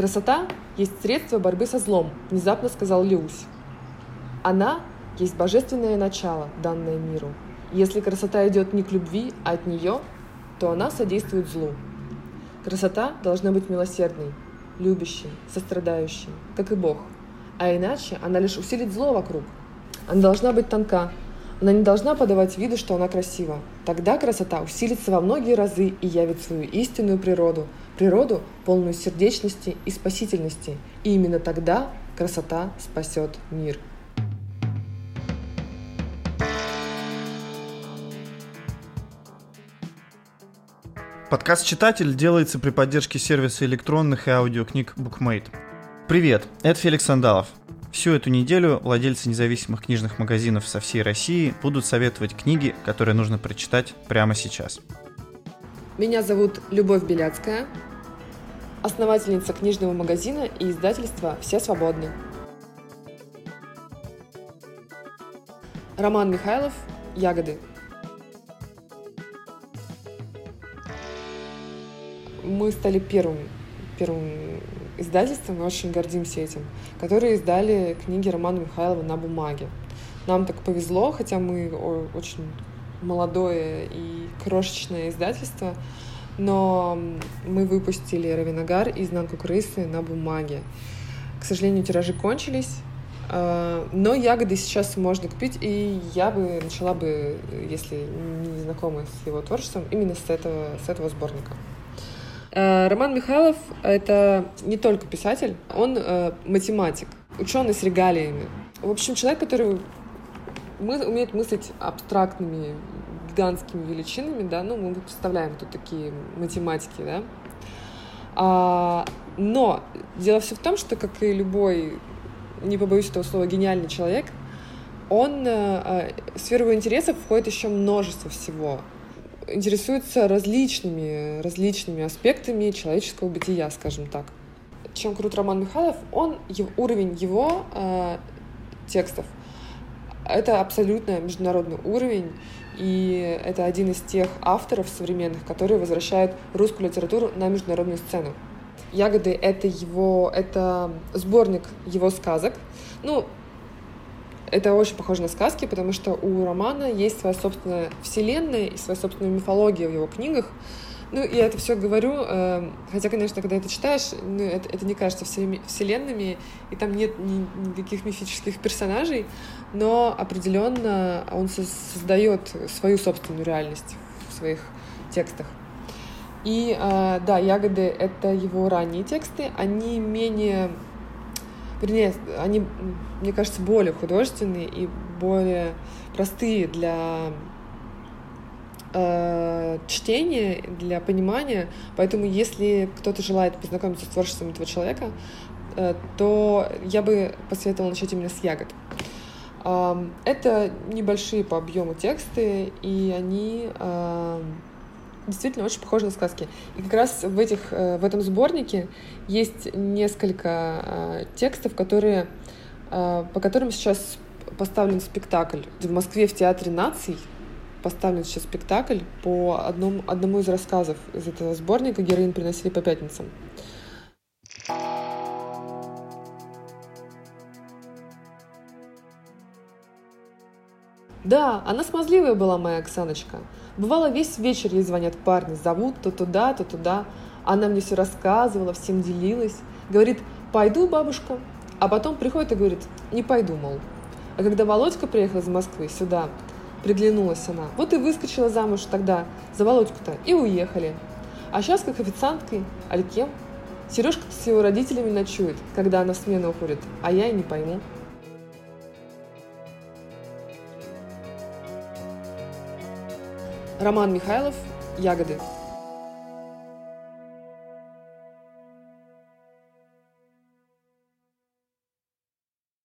Красота есть средство борьбы со злом, внезапно сказал Леусь. Она есть божественное начало, данное миру. Если красота идет не к любви, а от нее, то она содействует злу. Красота должна быть милосердной, любящей, сострадающей, как и Бог. А иначе она лишь усилит зло вокруг. Она должна быть тонка, она не должна подавать виду, что она красива. Тогда красота усилится во многие разы и явит свою истинную природу, природу, полную сердечности и спасительности. И именно тогда красота спасет мир. Подкаст «Читатель» делается при поддержке сервиса электронных и аудиокниг BookMate. Привет, это Феликс Сандалов. Всю эту неделю владельцы независимых книжных магазинов со всей России будут советовать книги, которые нужно прочитать прямо сейчас. Меня зовут Любовь Беляцкая, основательница книжного магазина и издательства «Все свободны». Роман Михайлов «Ягоды». Мы стали первым, первым издательством, мы очень гордимся этим, которые издали книги Романа Михайлова на бумаге. Нам так повезло, хотя мы очень молодое и крошечное издательство, но мы выпустили «Равиногар» и «Изнанку крысы» на бумаге. К сожалению, тиражи кончились, а, но ягоды сейчас можно купить, и я бы начала бы, если не знакома с его творчеством, именно с этого, с этого сборника. Э, Роман Михайлов — это не только писатель, он э, математик, ученый с регалиями. В общем, человек, который мы, умеет мыслить абстрактными, гигантскими величинами, да, ну, мы представляем тут такие математики, да. А, но дело все в том, что, как и любой, не побоюсь этого слова, гениальный человек, он, э, в сферу его интересов входит еще множество всего интересуется различными, различными аспектами человеческого бытия, скажем так. Чем крут Роман Михайлов, он, уровень его э, текстов, это абсолютно международный уровень, и это один из тех авторов современных, которые возвращают русскую литературу на международную сцену. «Ягоды» — это его, это сборник его сказок. Ну, это очень похоже на сказки, потому что у романа есть своя собственная вселенная и своя собственная мифология в его книгах. Ну, я это все говорю, э, хотя, конечно, когда это читаешь, ну, это, это не кажется вселенными, и там нет ни, никаких мифических персонажей, но определенно он создает свою собственную реальность в своих текстах. И э, да, ягоды — это его ранние тексты, они менее вернее, они, мне кажется, более художественные и более простые для э, чтения, для понимания. Поэтому, если кто-то желает познакомиться с творчеством этого человека, э, то я бы посоветовала начать именно с ягод. Э, это небольшие по объему тексты, и они э, действительно очень похожи на сказки. И как раз в, этих, э, в этом сборнике есть несколько э, текстов, которые, э, по которым сейчас поставлен спектакль. В Москве в Театре наций поставлен сейчас спектакль по одному, одному из рассказов из этого сборника «Героин приносили по пятницам». Да, она смазливая была, моя Оксаночка. Бывало, весь вечер ей звонят парни, зовут то туда, то туда. Она мне все рассказывала, всем делилась. Говорит, пойду, бабушка. А потом приходит и говорит, не пойду, мол. А когда Володька приехал из Москвы сюда, приглянулась она. Вот и выскочила замуж тогда за Володьку-то и уехали. А сейчас как официанткой, аль кем? Сережка с его родителями ночует, когда она в смену уходит, а я и не пойму. Роман Михайлов «Ягоды».